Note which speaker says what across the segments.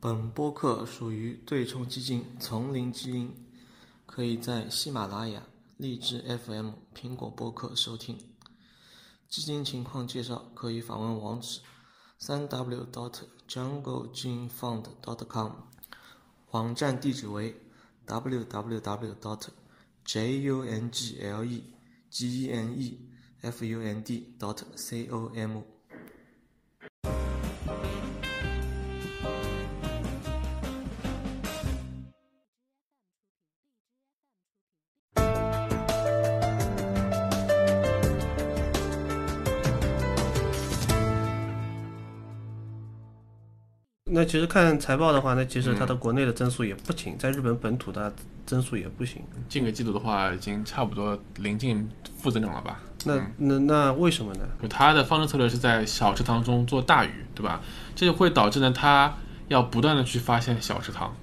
Speaker 1: 本播客属于对冲基金丛林基因，可以在喜马拉雅、荔枝 FM、苹果播客收听。基金情况介绍可以访问网址：三 w dot junglegenefund.com，网站地址为 www dot jungle-genefund dot com。
Speaker 2: 那其实看财报的话，那其实它的国内的增速也不行，在日本本土的增速也不行。
Speaker 3: 近个季度的话，已经差不多临近负增长了吧？
Speaker 2: 那那那为什么呢？
Speaker 3: 就它的方针策略是在小池塘中做大鱼，对吧？这就会导致呢，它要不断的去发现小池塘，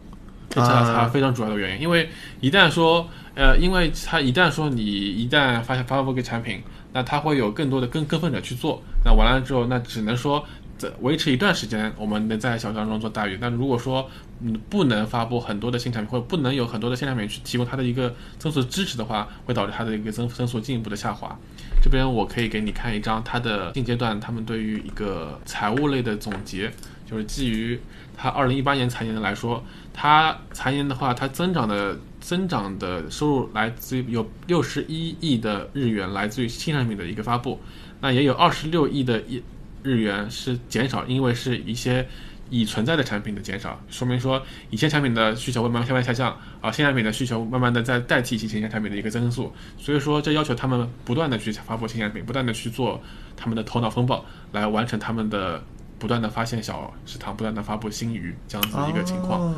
Speaker 3: 这是它非常主要的原因。因为一旦说，呃，因为它一旦说你一旦发现发布一个产品，那它会有更多的跟跟风者去做，那完了之后，那只能说。在维持一段时间，我们能在小当中做大鱼。但如果说嗯不能发布很多的新产品，或者不能有很多的新产品去提供它的一个增速支持的话，会导致它的一个增增速进一步的下滑。这边我可以给你看一张它的现阶段他们对于一个财务类的总结，就是基于它二零一八年财年的来说，它财年的话，它增长的增长的收入来自于有六十一亿的日元来自于新产品的一个发布，那也有二十六亿的一。日元是减少，因为是一些已存在的产品的减少，说明说以前产品的需求会慢慢慢慢下降，啊，新产品的需求慢慢的在代替以前产品的一个增速，所以说这要求他们不断的去发布新产品，不断的去做他们的头脑风暴，来完成他们的。不断的发现小食堂，不断的发布新鱼，这样子的一个情况，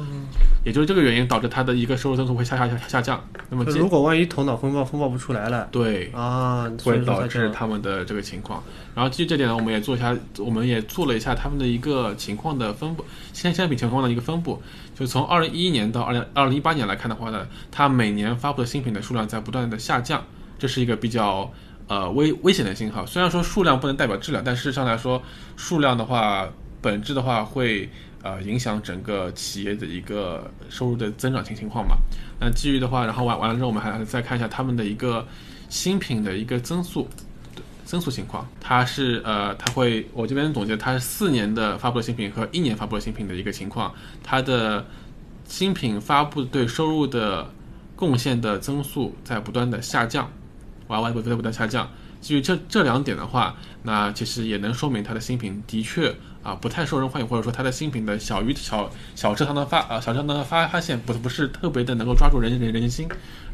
Speaker 3: 也就是这个原因导致它的一个收入增速会下下下下降。那么
Speaker 2: 如果万一头脑风暴风暴不出来了，
Speaker 3: 对
Speaker 2: 啊，
Speaker 3: 会导致他们的这个情况。然后基于这点呢，我们也做一下，我们也做了一下他们的一个情况的分布，新产品情况的一个分布。就从二零一一年到二零二零一八年来看的话呢，它每年发布的新品的数量在不断的下降，这是一个比较。呃，危危险的信号。虽然说数量不能代表质量，但事实上来说，数量的话，本质的话会呃影响整个企业的一个收入的增长情情况嘛。那基于的话，然后完完了之后，我们还再看一下他们的一个新品的一个增速增速情况。它是呃，它会我这边总结，它是四年的发布的新品和一年发布的新品的一个情况。它的新品发布对收入的贡献的增速在不断的下降。Y Y 不断下降，基于这这两点的话，那其实也能说明它的新品的确啊不太受人欢迎，或者说它的新品的小鱼小小池塘的发啊小池塘的发发现不不是特别的能够抓住人人人心，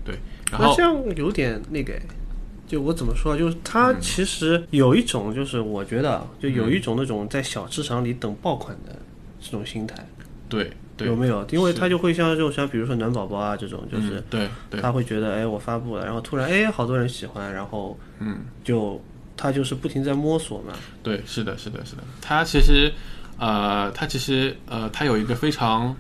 Speaker 3: 对。然后
Speaker 2: 这样有点那个，就我怎么说，就是它其实有一种就是我觉得就有一种那种在小市场里等爆款的这种心态，
Speaker 3: 对。
Speaker 2: 有没有？因为他就会像这种，像比如说暖宝宝啊这种，就是
Speaker 3: 对，
Speaker 2: 他会觉得，哎，我发布了，然后突然，哎，好多人喜欢，然后，
Speaker 3: 嗯，
Speaker 2: 就他就是不停在摸索嘛。
Speaker 3: 对，是的，是的，是的。他其实，呃，他其实，呃，他有一个非常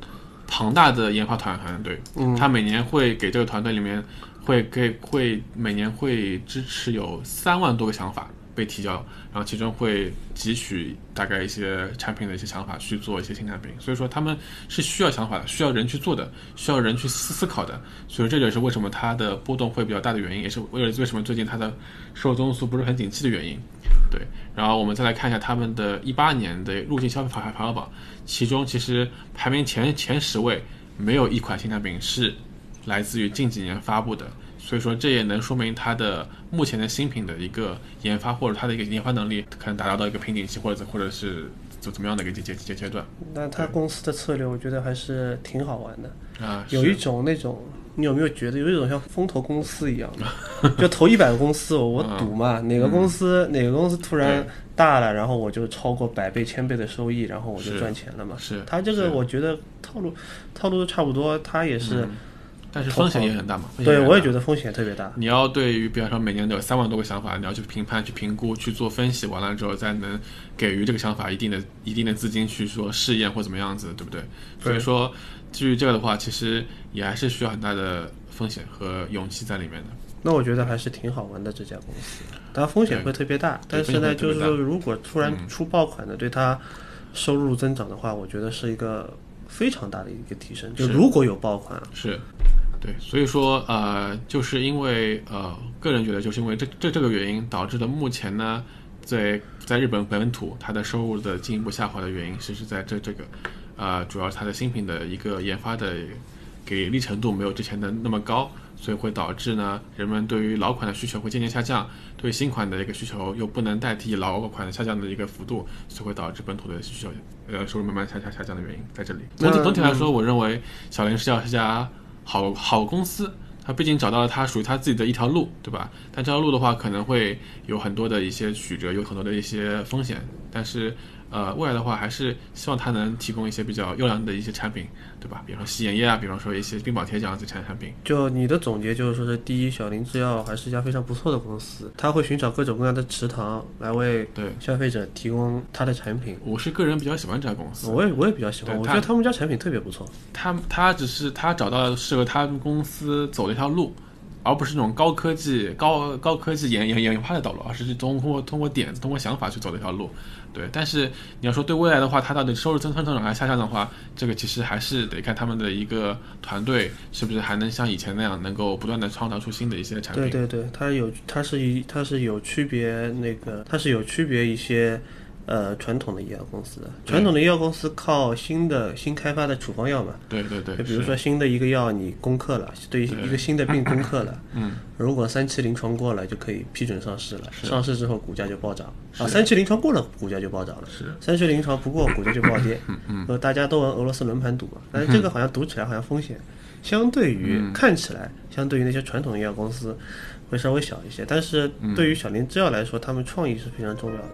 Speaker 3: 庞大的研发团团队，他每年会给这个团队里面会给会每年会支持有三万多个想法。被提交，然后其中会汲取大概一些产品的一些想法去做一些新产品，所以说他们是需要想法的，需要人去做的，需要人去思思考的，所以这就是为什么它的波动会比较大的原因，也是为了为什么最近它的收入增速不是很景气的原因。对，然后我们再来看一下他们的一八年的入境消费排排行榜，其中其实排名前前十位没有一款新产品是来自于近几年发布的。所以说，这也能说明它的目前的新品的一个研发，或者它的一个研发能力，可能达到到一个瓶颈期，或者或者是怎怎么样的一个阶阶阶阶段。
Speaker 2: 那它公司的策略，我觉得还是挺好玩的
Speaker 3: 啊。
Speaker 2: 有一种那种，你有没有觉得有一种像风投公司一样的？就投一百个公司，我赌嘛，哪个公司哪个公司突然大了，然后我就超过百倍、千倍的收益，然后我就赚钱了嘛。
Speaker 3: 是。
Speaker 2: 他这个我觉得套路套路都差不多，他也是。
Speaker 3: 但是风险也很大嘛？
Speaker 2: 对，我也觉得风险特别大。
Speaker 3: 你要对于，比方说每年都有三万多个想法，你要去评判、去评估、去做分析，完了之后再能给予这个想法一定的、一定的资金去说试验或怎么样子，对不对？所以说，基于这个的话，其实也还是需要很大的风险和勇气在里面的。
Speaker 2: 那我觉得还是挺好玩的这家公司，当然风险会特别大。但是呢，就是说如果突然出爆款的，对它收入增长的话，我觉得是一个非常大的一个提升。就如果有爆款，
Speaker 3: 是，对，所以说呃，就是因为呃，个人觉得就是因为这这这个原因导致的目前呢，在在日本本土它的收入的进一步下滑的原因，其实在这这个呃，主要是它的新品的一个研发的给力程度没有之前的那么高。所以会导致呢，人们对于老款的需求会渐渐下降，对新款的一个需求又不能代替老款下降的一个幅度，所以会导致本土的需求呃收入慢慢下下下降的原因在这里。总体总体来说，我认为小林是要是家好好公司，他毕竟找到了他属于他自己的一条路，对吧？但这条路的话，可能会有很多的一些曲折，有很多的一些风险，但是。呃，未来的话还是希望它能提供一些比较优良的一些产品，对吧？比方说洗眼液啊，比方说一些冰宝贴这样子产产品。
Speaker 2: 就你的总结就是说，是第一，小林制药还是一家非常不错的公司，它会寻找各种各样的池塘来为
Speaker 3: 对
Speaker 2: 消费者提供它的产品。
Speaker 3: 我是个人比较喜欢这家公司，
Speaker 2: 我也我也比较喜欢，我觉得他们家产品特别不错。
Speaker 3: 他他只是他找到适合他们公司走的一条路。而不是那种高科技、高高科技研研研发的道路，而是通过通过点子、通过想法去走的一条路。对，但是你要说对未来的话，它到底收入增增增长还是下降的话，这个其实还是得看他们的一个团队是不是还能像以前那样，能够不断的创造出新的一些产品。
Speaker 2: 对对对，它有，它是一，它是有区别，那个它是有区别一些。呃，传统的医药公司，传统的医药公司靠新的新开发的处方药嘛？
Speaker 3: 对对对。
Speaker 2: 就比如说新的一个药，你攻克了，对一个新的病攻克了，
Speaker 3: 嗯，
Speaker 2: 如果三期临床过了，就可以批准上市了。上市之后股价就暴涨啊，三期临床过了，股价就暴涨了。
Speaker 3: 是。
Speaker 2: 三期临床不过，股价就暴跌。
Speaker 3: 嗯嗯。
Speaker 2: 呃，大家都玩俄罗斯轮盘赌嘛，但是这个好像赌起来好像风险，相对于看起来，相对于那些传统医药公司会稍微小一些，但是对于小林制药来说，他们创意是非常重要的。